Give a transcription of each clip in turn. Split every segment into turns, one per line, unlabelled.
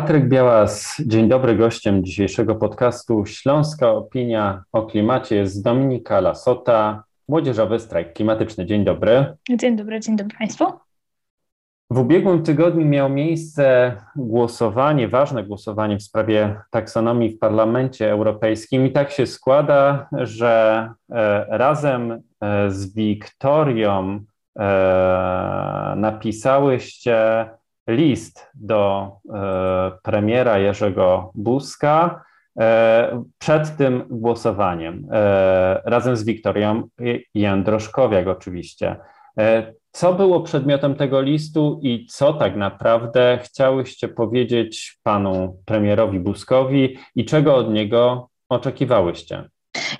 Patryk Białas, dzień dobry. Gościem dzisiejszego podcastu Śląska Opinia o Klimacie jest Dominika Lasota, Młodzieżowy Strajk Klimatyczny. Dzień dobry.
Dzień dobry, dzień dobry Państwu.
W ubiegłym tygodniu miało miejsce głosowanie, ważne głosowanie w sprawie taksonomii w Parlamencie Europejskim i tak się składa, że e, razem e, z Wiktorią e, napisałyście list do premiera Jerzego Buzka przed tym głosowaniem, razem z Wiktorią Jędroszkowiak oczywiście. Co było przedmiotem tego listu i co tak naprawdę chciałyście powiedzieć panu premierowi Buzkowi i czego od niego oczekiwałyście?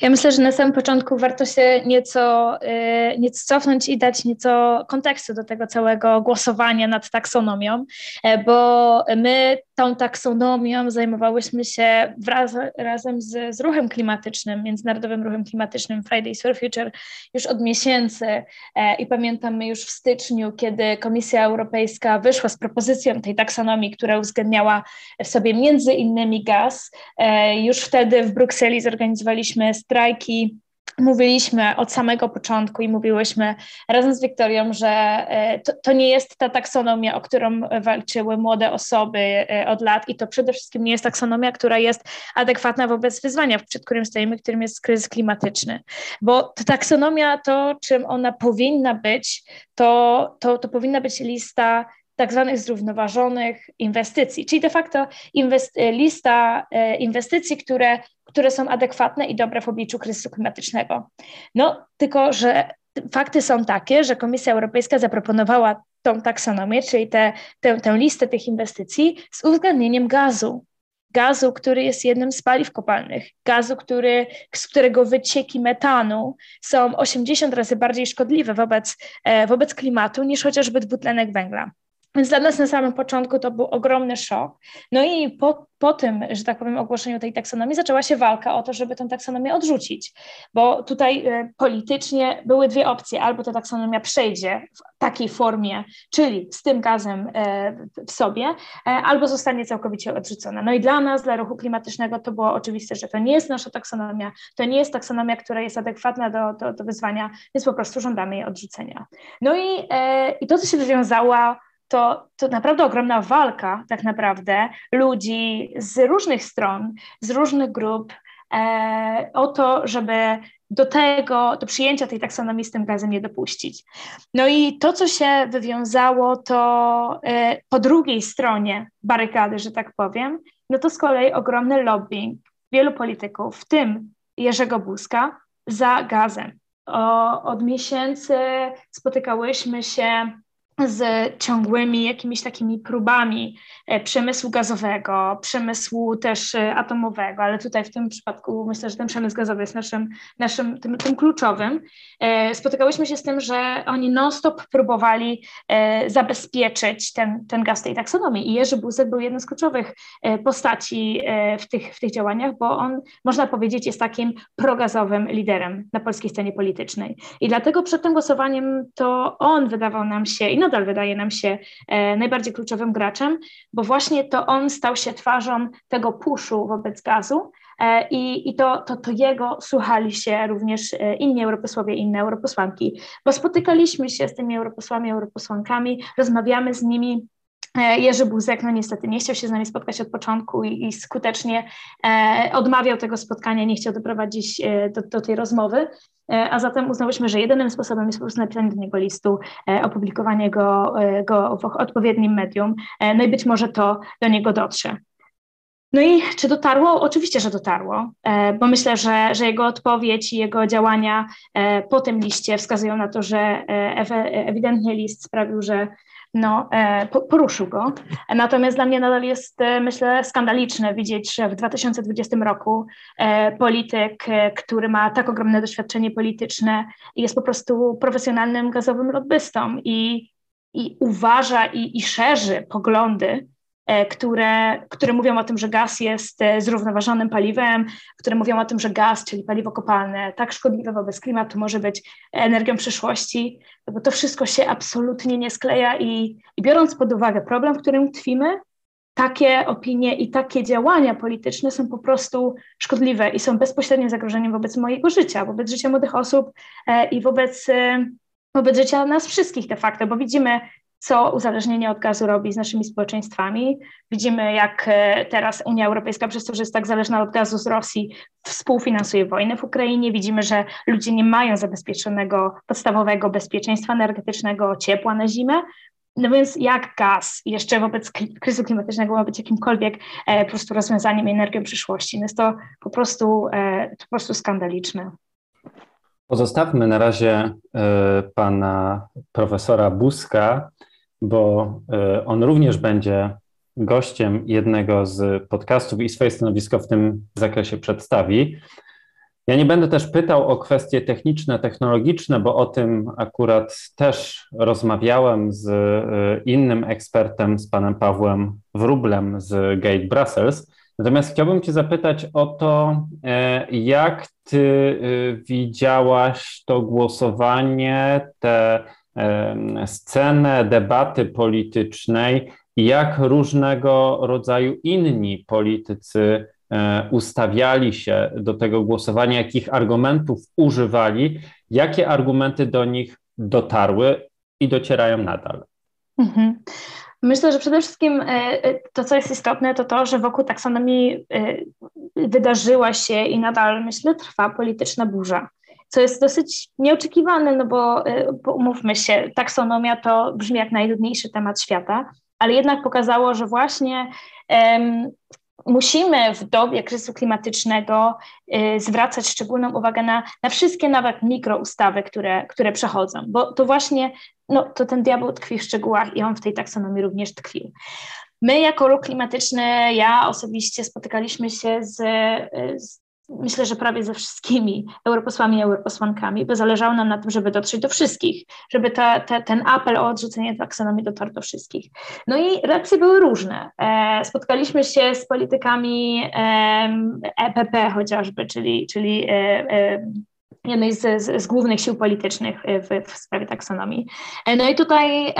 Ja myślę, że na samym początku warto się nieco, y, nieco cofnąć i dać nieco kontekstu do tego całego głosowania nad taksonomią, e, bo my tą taksonomią zajmowałyśmy się wraz, razem z, z ruchem klimatycznym, Międzynarodowym Ruchem Klimatycznym Fridays for Future już od miesięcy e, i pamiętamy już w styczniu, kiedy Komisja Europejska wyszła z propozycją tej taksonomii, która uwzględniała w sobie między innymi gaz. E, już wtedy w Brukseli zorganizowaliśmy strajki mówiliśmy od samego początku i mówiłyśmy razem z Wiktorią, że e, to, to, nie jest ta taksonomia, o którą walczyły młode osoby e, od lat i to przede wszystkim nie jest taksonomia, która jest adekwatna wobec wyzwania, przed którym stoimy, którym jest kryzys klimatyczny. Bo ta taksonomia, to czym ona powinna być, to, to, to powinna być lista tak zwanych zrównoważonych inwestycji, czyli de facto inwest- lista e, inwestycji, które które są adekwatne i dobre w obliczu kryzysu klimatycznego. No, tylko że fakty są takie, że Komisja Europejska zaproponowała tą taksonomię, czyli te, tę, tę listę tych inwestycji z uwzględnieniem gazu. Gazu, który jest jednym z paliw kopalnych, gazu, który, z którego wycieki metanu są 80 razy bardziej szkodliwe wobec, e, wobec klimatu niż chociażby dwutlenek węgla. Więc dla nas na samym początku to był ogromny szok. No i po, po tym, że tak powiem, ogłoszeniu tej taksonomii zaczęła się walka o to, żeby tę taksonomię odrzucić, bo tutaj y, politycznie były dwie opcje. Albo ta taksonomia przejdzie w takiej formie, czyli z tym gazem y, w sobie, y, albo zostanie całkowicie odrzucona. No i dla nas, dla ruchu klimatycznego to było oczywiste, że to nie jest nasza taksonomia, to nie jest taksonomia, która jest adekwatna do, do, do wyzwania, więc po prostu żądamy jej odrzucenia. No i, i to, co się wywiązało to, to naprawdę ogromna walka, tak naprawdę, ludzi z różnych stron, z różnych grup e, o to, żeby do tego, do przyjęcia tej taksonomii z tym gazem nie dopuścić. No i to, co się wywiązało, to e, po drugiej stronie barykady, że tak powiem, no to z kolei ogromny lobbying wielu polityków, w tym Jerzego Buzka, za gazem. O, od miesięcy spotykałyśmy się z ciągłymi jakimiś takimi próbami e, przemysłu gazowego, przemysłu też e, atomowego, ale tutaj w tym przypadku myślę, że ten przemysł gazowy jest naszym, naszym tym, tym kluczowym. E, spotykałyśmy się z tym, że oni non-stop próbowali zabezpieczyć ten, ten gaz tej taksonomii i Jerzy Buzek był jedną z kluczowych postaci w tych, w tych działaniach, bo on, można powiedzieć, jest takim progazowym liderem na polskiej scenie politycznej. I dlatego przed tym głosowaniem to on wydawał nam się, i nadal wydaje nam się e, najbardziej kluczowym graczem, bo właśnie to on stał się twarzą tego puszu wobec gazu. E, I, i to, to, to jego słuchali się również e, inni europosłowie, inne europosłanki, bo spotykaliśmy się z tymi europosłami, europosłankami, rozmawiamy z nimi Jerzy Buzek, no niestety nie chciał się z nami spotkać od początku i, i skutecznie e, odmawiał tego spotkania, nie chciał doprowadzić e, do, do, tej rozmowy. E, a zatem uznałyśmy, że jedynym sposobem jest po prostu napisanie do niego listu, e, opublikowanie go, e, go w odpowiednim medium, no i być może to do niego dotrze. No i czy dotarło? Oczywiście, że dotarło, bo myślę, że, że jego odpowiedź i jego działania po tym liście wskazują na to, że ewidentnie list sprawił, że no, e, poruszył go. Natomiast dla mnie nadal jest, e, myślę, skandaliczne widzieć, że w 2020 roku e, polityk, który ma tak ogromne doświadczenie polityczne, jest po prostu profesjonalnym gazowym lobbystą i, i uważa i, i szerzy poglądy, które, które mówią o tym, że gaz jest e, zrównoważonym paliwem, które mówią o tym, że gaz, czyli paliwo kopalne, tak szkodliwe wobec klimatu, może być energią przyszłości, bo to wszystko się absolutnie nie skleja i, i biorąc pod uwagę problem, w którym tkwimy, takie opinie i takie działania polityczne są po prostu szkodliwe i są bezpośrednim zagrożeniem wobec mojego życia, wobec życia młodych osób e, i wobec, e, wobec życia nas wszystkich de facto, bo widzimy, co uzależnienie od gazu robi z naszymi społeczeństwami. Widzimy, jak e, teraz Unia Europejska, przez to, że jest tak zależna od gazu z Rosji, współfinansuje wojnę w Ukrainie. Widzimy, że ludzie nie mają zabezpieczonego podstawowego bezpieczeństwa energetycznego, ciepła na zimę. No więc jak gaz jeszcze wobec kryzysu klimatycznego ma być jakimkolwiek e, po prostu rozwiązaniem energią przyszłości? No jest to po prostu, e, po prostu skandaliczne.
Pozostawmy na razie e, pana profesora Buska, bo e, on również będzie gościem jednego z podcastów i swoje stanowisko w tym zakresie przedstawi. Ja nie będę też pytał o kwestie techniczne, technologiczne, bo o tym akurat też rozmawiałem z e, innym ekspertem, z panem Pawłem Wrublem z Gate Brussels. Natomiast chciałbym Cię zapytać o to, e, jak Ty widziałaś to głosowanie, tę scenę debaty politycznej, jak różnego rodzaju inni politycy E, ustawiali się do tego głosowania, jakich argumentów używali, jakie argumenty do nich dotarły i docierają nadal. Mhm.
Myślę, że przede wszystkim e, e, to, co jest istotne, to to, że wokół taksonomii wydarzyła się i nadal, myślę, trwa polityczna burza co jest dosyć nieoczekiwane, no bo, bo umówmy się, taksonomia to brzmi jak najludniejszy temat świata, ale jednak pokazało, że właśnie musimy w dobie kryzysu klimatycznego y, zwracać szczególną uwagę na, na wszystkie nawet mikroustawy, które, które przechodzą, bo to właśnie no, to ten diabeł tkwi w szczegółach i on w tej taksonomii również tkwił. My jako ruch klimatyczny, ja osobiście spotykaliśmy się z, z myślę, że prawie ze wszystkimi europosłami i europosłankami, bo zależało nam na tym, żeby dotrzeć do wszystkich, żeby ta, ta, ten apel o odrzucenie taksonomii dotarł do wszystkich. No i reakcje były różne. E, spotkaliśmy się z politykami EPP chociażby, że czyli e, e, jednej z, z, z, głównych sił politycznych w, w sprawie taksonomii. No i tutaj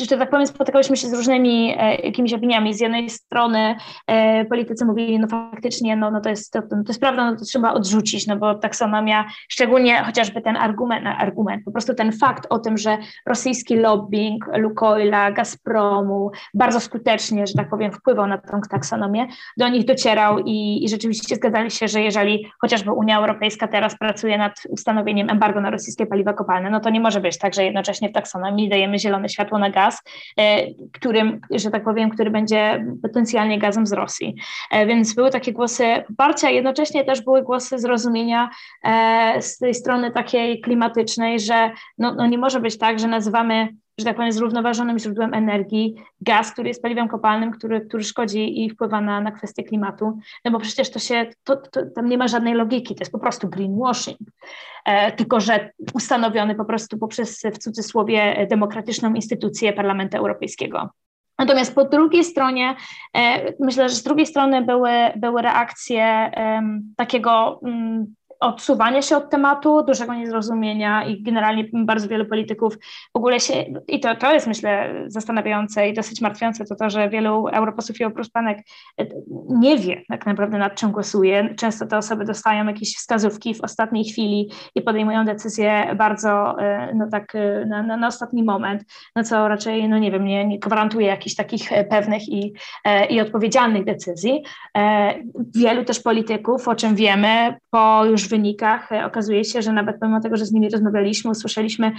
że tak powiem, spotykałyśmy się z różnymi e, jakimiś opiniami. Z jednej strony e, politycy mówili, no faktycznie, no, no to, jest, to, to jest prawda, no to trzeba odrzucić, no bo taksonomia, szczególnie chociażby ten argument, argument, po prostu ten fakt o tym, że rosyjski lobbying Lukoila, Gazpromu bardzo skutecznie, że tak powiem, wpływał na tę taksonomię, do nich docierał i, i rzeczywiście zgadzali się, że jeżeli chociażby Unia Europejska teraz pracuje nad ustanowieniem embargo na rosyjskie paliwa kopalne, no to nie może być tak, że jednocześnie w taksonomii dajemy zielone światło na gaz, e, którym, że tak powiem, który będzie potencjalnie gazem z Rosji. E, więc były takie głosy poparcia, jednocześnie też były głosy zrozumienia e, z tej strony takiej klimatycznej, że no, no nie może być tak, że nazywamy że tak powiem, zrównoważonym źródłem energii, gaz, który jest paliwem kopalnym, który, który szkodzi i wpływa na, na kwestię klimatu, no bo przecież to się, to, to, tam nie ma żadnej logiki, to jest po prostu greenwashing, e, tylko że ustanowiony po prostu poprzez, w cudzysłowie, demokratyczną instytucję Parlamentu Europejskiego. Natomiast po drugiej stronie, e, myślę, że z drugiej strony były, były reakcje e, takiego mm, odsuwania się od tematu, dużego niezrozumienia i generalnie bardzo wielu polityków w ogóle się, i to, to jest myślę zastanawiające i dosyć martwiące, to to, że wielu europosłów i europosłanek e, nie wie tak naprawdę nad czym głosuje. Często te osoby dostają jakieś wskazówki w ostatniej chwili i podejmują decyzje bardzo e, no tak e, na, na, na ostatni moment, no co raczej, no nie wiem, nie, nie gwarantuje jakichś takich pewnych i, i odpowiedzialnych decyzji. Wielu też polityków, o czym wiemy, po już wynikach e, okazuje się, że nawet pomimo tego, że z nimi rozmawialiśmy, usłyszeliśmy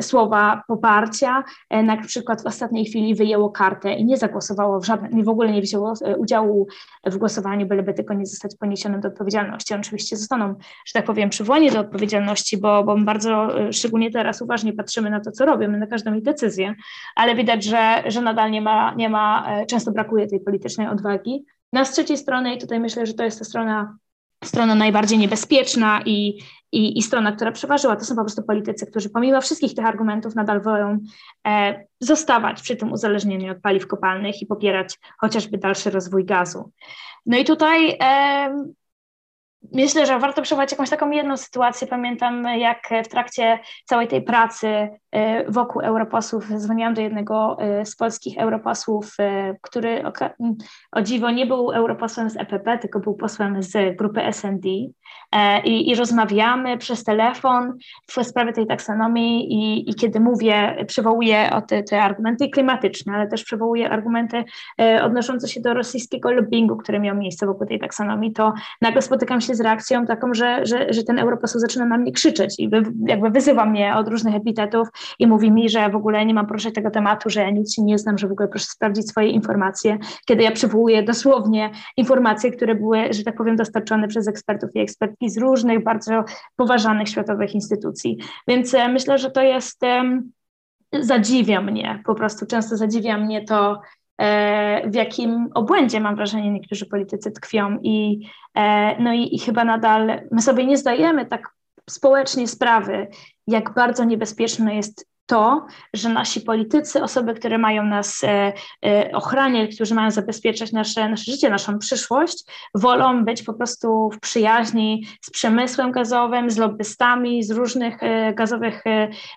słowa poparcia, e, na przykład w ostatniej chwili wyjęło kartę i nie zagłosowało w żadnym, w ogóle nie wzięło e, udziału w głosowaniu, byleby tylko nie zostać poniesionym do odpowiedzialności. Oczywiście zostaną, że tak powiem, przywołani do odpowiedzialności, bo, bo bardzo, szczególnie teraz uważnie patrzymy na to, co robią, na każdą ich decyzję, ale widać, że, że nadal nie ma, nie ma, często brakuje tej politycznej odwagi. Na z trzeciej strony, i tutaj myślę, że to jest ta strona strona najbardziej niebezpieczna i, i, i strona, która przeważyła, to są po prostu politycy, którzy pomimo wszystkich tych argumentów nadal wolą e, zostawać przy tym uzależnieniu od paliw kopalnych i popierać chociażby dalszy rozwój gazu. No i tutaj e, myślę, że warto przywołać jakąś taką jedną sytuację. Pamiętam, jak w trakcie całej tej pracy y, wokół europosłów dzwoniłam do jednego y, z polskich europosłów, y, który o dziwo nie był europosłem z EPP, tylko był posłem z grupy SND. E, I, i rozmawiamy przez telefon w sprawie tej taksonomii i, i kiedy mówię, przywołuję o te, te, argumenty klimatyczne, ale też przywołuję argumenty e, odnoszące się do rosyjskiego lobbyingu, który miał miejsce wokół tej taksonomii, to nagle spotykam się z reakcją taką, że, że, że ten europoseł zaczyna na mnie krzyczeć i wy, jakby wyzywa mnie od różnych epitetów i mówi mi, że w ogóle nie mam proszę tego tematu, że ja nic się nie znam, że w ogóle proszę sprawdzić swoje informacje, kiedy ja przywołuję dosłownie informacje, które były, że tak powiem, dostarczone przez ekspertów i ekspertki z różnych bardzo poważanych światowych instytucji. Więc e, myślę, że to jest, zadziwia mnie, po prostu często zadziwia mnie to, e, w jakim obłędzie, mam wrażenie, niektórzy politycy tkwią i, e, no i, i chyba nadal my sobie nie zdajemy tak społecznie sprawy, jak bardzo niebezpieczne jest to, że nasi politycy, osoby, które mają nas e, e, ochraniać, którzy mają zabezpieczać nasze, nasze życie, naszą przyszłość, wolą być po prostu w przyjaźni z przemysłem gazowym, z lobbystami, z różnych e, gazowych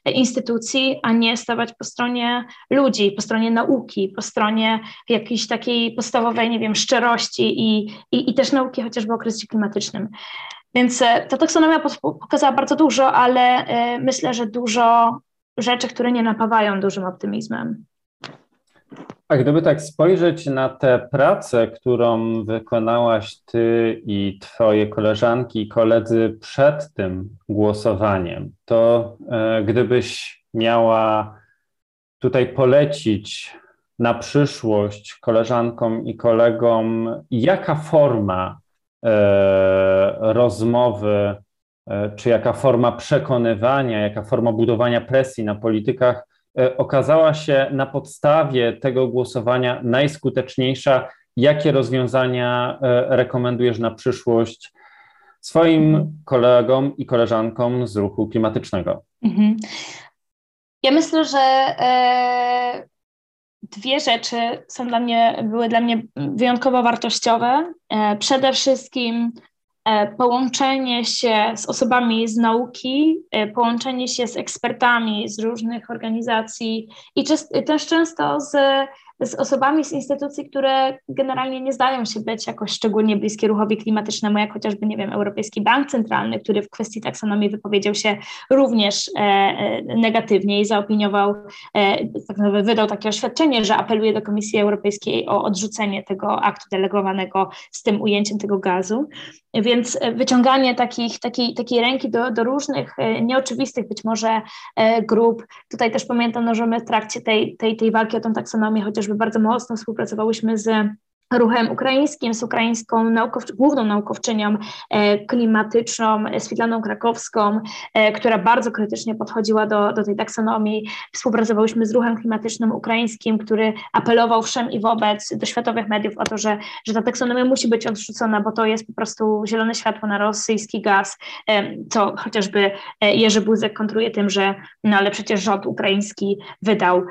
instytucji, a nie stawać po stronie ludzi, po stronie nauki, po stronie jakiejś takiej podstawowej, nie wiem, szczerości i, i, i też nauki chociażby o kryzysie klimatycznym. Więc ta taksonomia pokazała bardzo dużo, ale myślę, że dużo rzeczy, które nie napawają dużym optymizmem.
A gdyby tak spojrzeć na tę pracę, którą wykonałaś ty i twoje koleżanki i koledzy przed tym głosowaniem, to e, gdybyś miała tutaj polecić na przyszłość koleżankom i kolegom, jaka forma e, rozmowy czy jaka forma przekonywania, jaka forma budowania presji na politykach e, okazała się na podstawie tego głosowania najskuteczniejsza? Jakie rozwiązania e, rekomendujesz na przyszłość swoim kolegom i koleżankom z ruchu klimatycznego? Mhm.
Ja myślę, że e, dwie rzeczy są dla mnie, były dla mnie wyjątkowo wartościowe. E, przede wszystkim E, połączenie się z osobami z nauki, e, połączenie się z ekspertami z różnych organizacji i też często z z osobami z instytucji, które generalnie nie zdają się być jakoś szczególnie bliskie ruchowi klimatycznemu, jak chociażby, nie wiem, Europejski Bank Centralny, który w kwestii taksonomii wypowiedział się również e, e negatywnie i zaopiniował, e, tak wydał takie oświadczenie, że apeluje do Komisji Europejskiej o odrzucenie tego aktu delegowanego z tym ujęciem tego gazu. Więc e, wyciąganie takich, takiej, takiej ręki do, do różnych e, nieoczywistych być może grup. Tutaj też pamiętam, no, że my w trakcie tej, tej, tej walki o tą taksonomię chociaż bardzo mocno współpracowałyśmy z ruchem ukraińskim, z ukraińską główną naukowczynią e, klimatyczną, Switlaną Krakowską, e, która bardzo krytycznie podchodziła do, do tej taksonomii. Współpracowałyśmy z ruchem klimatycznym ukraińskim, który apelował wszem i wobec do światowych mediów o to, że, że ta taksonomia musi być odrzucona, bo to jest po prostu zielone światło na rosyjski gaz, e, co chociażby Jerzy Buzek kontruje tym, że no ale przecież rząd ukraiński wydał,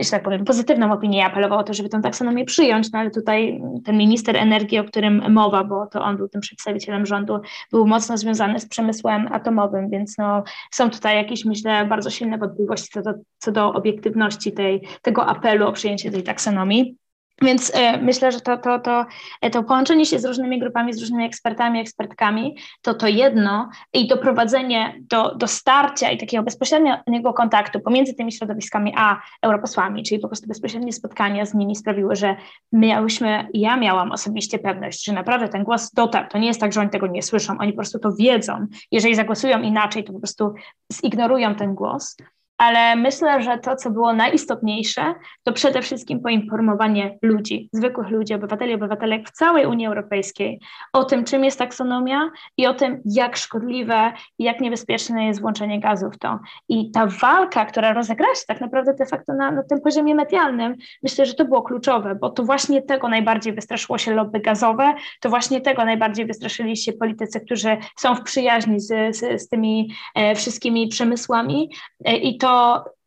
że tak powiem, pozytywną opinię i apelował o to, żeby tę taksonomię przyjąć, no ale tutaj ten minister energii, o którym mowa, bo to on był tym przedstawicielem rządu, był mocno związany z przemysłem atomowym, więc no, są tutaj jakieś, myślę, bardzo silne wątpliwości co do, co do obiektywności tej, tego apelu o przyjęcie tej taksonomii. Więc e, myślę, że to, to, to, e, to połączenie się z różnymi grupami, z różnymi ekspertami, ekspertkami, to to jedno i doprowadzenie do, do starcia i takiego bezpośredniego kontaktu pomiędzy tymi środowiskami a europosłami, czyli po prostu bezpośrednie spotkania z nimi sprawiły, że miałyśmy, ja miałam osobiście pewność, że naprawdę ten głos dotarł. To nie jest tak, że oni tego nie słyszą, oni po prostu to wiedzą. Jeżeli zagłosują inaczej, to po prostu zignorują ten głos ale myślę, że to, co było najistotniejsze, to przede wszystkim poinformowanie ludzi, zwykłych ludzi, obywateli, obywatelek w całej Unii Europejskiej o tym, czym jest taksonomia i o tym, jak szkodliwe i jak niebezpieczne jest włączenie gazu w to. I ta walka, która rozegrała się tak naprawdę de facto na, na tym poziomie medialnym, myślę, że to było kluczowe, bo to właśnie tego najbardziej wystraszyło się lobby gazowe, to właśnie tego najbardziej wystraszyli się politycy, którzy są w przyjaźni z, z, z tymi e, wszystkimi przemysłami e, i to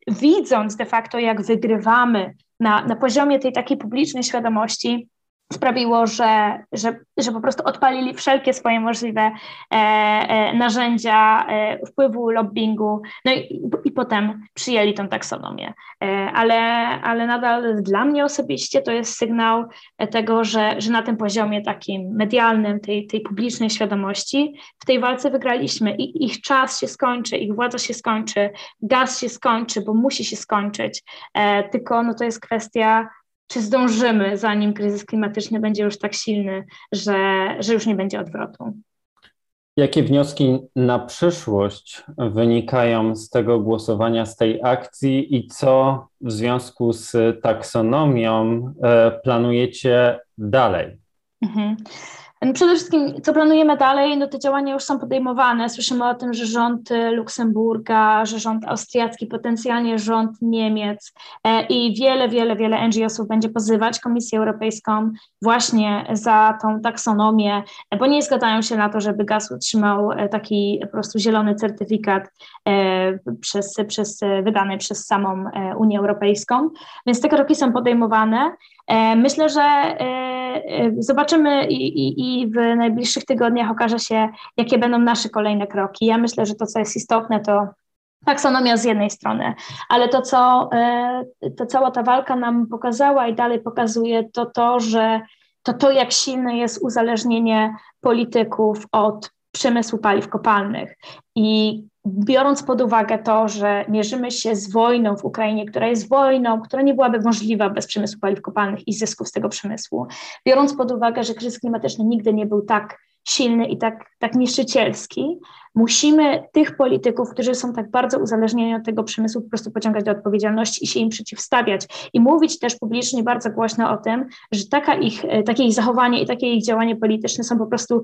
widząc de facto, jak wygrywamy na, na poziomie tej takiej publicznej świadomości, sprawiło, że, że, że po prostu odpalili wszelkie swoje możliwe e, e, narzędzia e, wpływu, lobbingu, no i, i potem przyjęli tą taksonomię. Ale, ale nadal dla mnie osobiście to jest sygnał tego, że, że na tym poziomie takim medialnym, tej, tej publicznej świadomości w tej walce wygraliśmy. I ich czas się skończy, ich władza się skończy, gaz się skończy, bo musi się skończyć, tylko no to jest kwestia czy zdążymy, zanim kryzys klimatyczny będzie już tak silny, że, że już nie będzie odwrotu.
Jakie wnioski na przyszłość wynikają z tego głosowania, z tej akcji i co w związku z taksonomią e, planujecie dalej? Mhm.
Przede wszystkim, co planujemy dalej, no te działania już są podejmowane. Słyszymy o tym, że rząd y, Luksemburga, że rząd austriacki, potencjalnie rząd Niemiec e, i wiele, wiele, wiele NGO-sów będzie pozywać Komisję Europejską właśnie za tą taksonomię, bo nie zgadzają się na to, żeby gaz otrzymał e, taki po prostu zielony certyfikat e, przez, przez, wydany przez samą Unię Europejską. Więc te kroki są podejmowane. Myślę, że zobaczymy i, i, i w najbliższych tygodniach okaże się, jakie będą nasze kolejne kroki. Ja myślę, że to, co jest istotne, to taksonomia z jednej strony, ale to, co e, to cała ta walka nam pokazała i dalej pokazuje, to to, że to to, jak silne jest uzależnienie polityków od przemysłu paliw kopalnych. I biorąc pod uwagę to, że mierzymy się z wojną w Ukrainie, która jest wojną, która nie byłaby możliwa bez przemysłu paliw kopalnych i zysków z tego przemysłu, biorąc pod uwagę, że kryzys klimatyczny nigdy nie był tak silny i tak, tak niszczycielski, musimy tych polityków, którzy są tak bardzo uzależnieni od tego przemysłu, po prostu pociągać do odpowiedzialności i się im przeciwstawiać. I mówić też publicznie bardzo głośno o tym, że taka ich, takie ich zachowanie i takie ich działanie polityczne są po prostu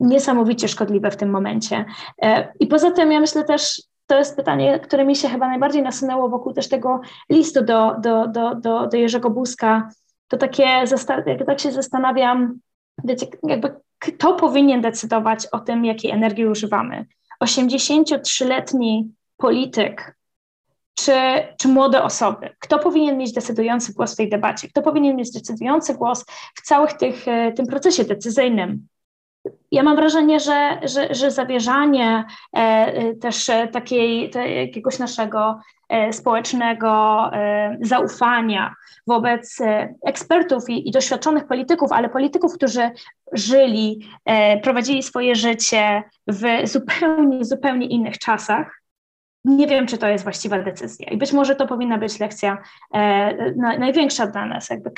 niesamowicie szkodliwe w tym momencie. E, I poza tym ja myślę też, to jest pytanie, które mi się chyba najbardziej nasunęło wokół też tego listu do, do, do, do, do Jerzego Buzka, to takie, jak tak się zastanawiam, wiecie, jakby kto powinien decydować o tym, jakiej energii używamy? 83-letni polityk czy, czy młode osoby? Kto powinien mieć decydujący głos w tej debacie? Kto powinien mieć decydujący głos w całym tych, e, tym procesie decyzyjnym? Ja mam wrażenie, że, że, że zawierzanie e, e, też takiej, jakiegoś naszego e, społecznego zaufania wobec ekspertów i, i, doświadczonych polityków, ale polityków, którzy żyli, prowadzili swoje życie w zupełnie, zupełnie innych czasach, nie wiem, czy to jest właściwa decyzja. I być może to powinna być lekcja e, na, największa dla nas, jakby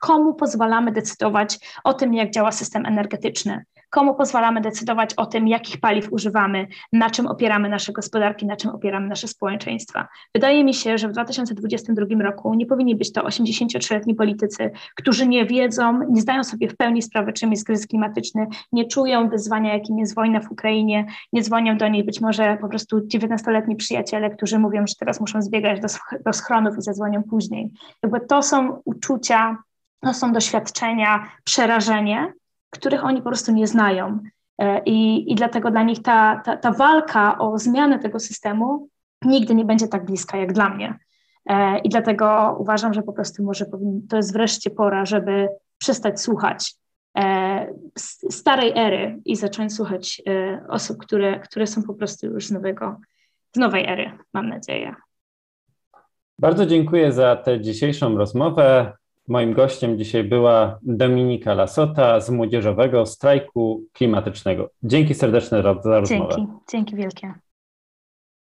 komu pozwalamy decydować o tym, jak działa system energetyczny, komu pozwalamy decydować o tym, jakich paliw używamy, na czym opieramy nasze gospodarki, na czym opieramy nasze społeczeństwa. Wydaje mi się, że w 2022 roku nie powinni być to 83-letni politycy, którzy nie wiedzą, nie zdają sobie w pełni sprawy, czym jest kryzys klimatyczny, nie czują wyzwania, jakim jest wojna w Ukrainie, nie dzwonią do niej być może po prostu 19-letni przyjaciele, którzy mówią, że teraz muszą zbiegać do, do schronów i zadzwonią później. Jakby to są uczucia, to są doświadczenia, przerażenie, których oni po prostu nie znają. E, I, i dlatego dla nich ta, ta, ta walka o zmianę tego systemu nigdy nie będzie tak bliska jak dla mnie. E, I dlatego uważam, że po prostu może to jest wreszcie pora, żeby przestać słuchać e, starej ery i zacząć słuchać osób, które, które są po prostu już z, nowego, z nowej ery, mam nadzieję.
Bardzo dziękuję za tę dzisiejszą rozmowę. Moim gościem dzisiaj była Dominika Lasota z Młodzieżowego Strajku Klimatycznego. Dzięki serdeczne za rozmowę.
Dzięki, dzięki wielkie.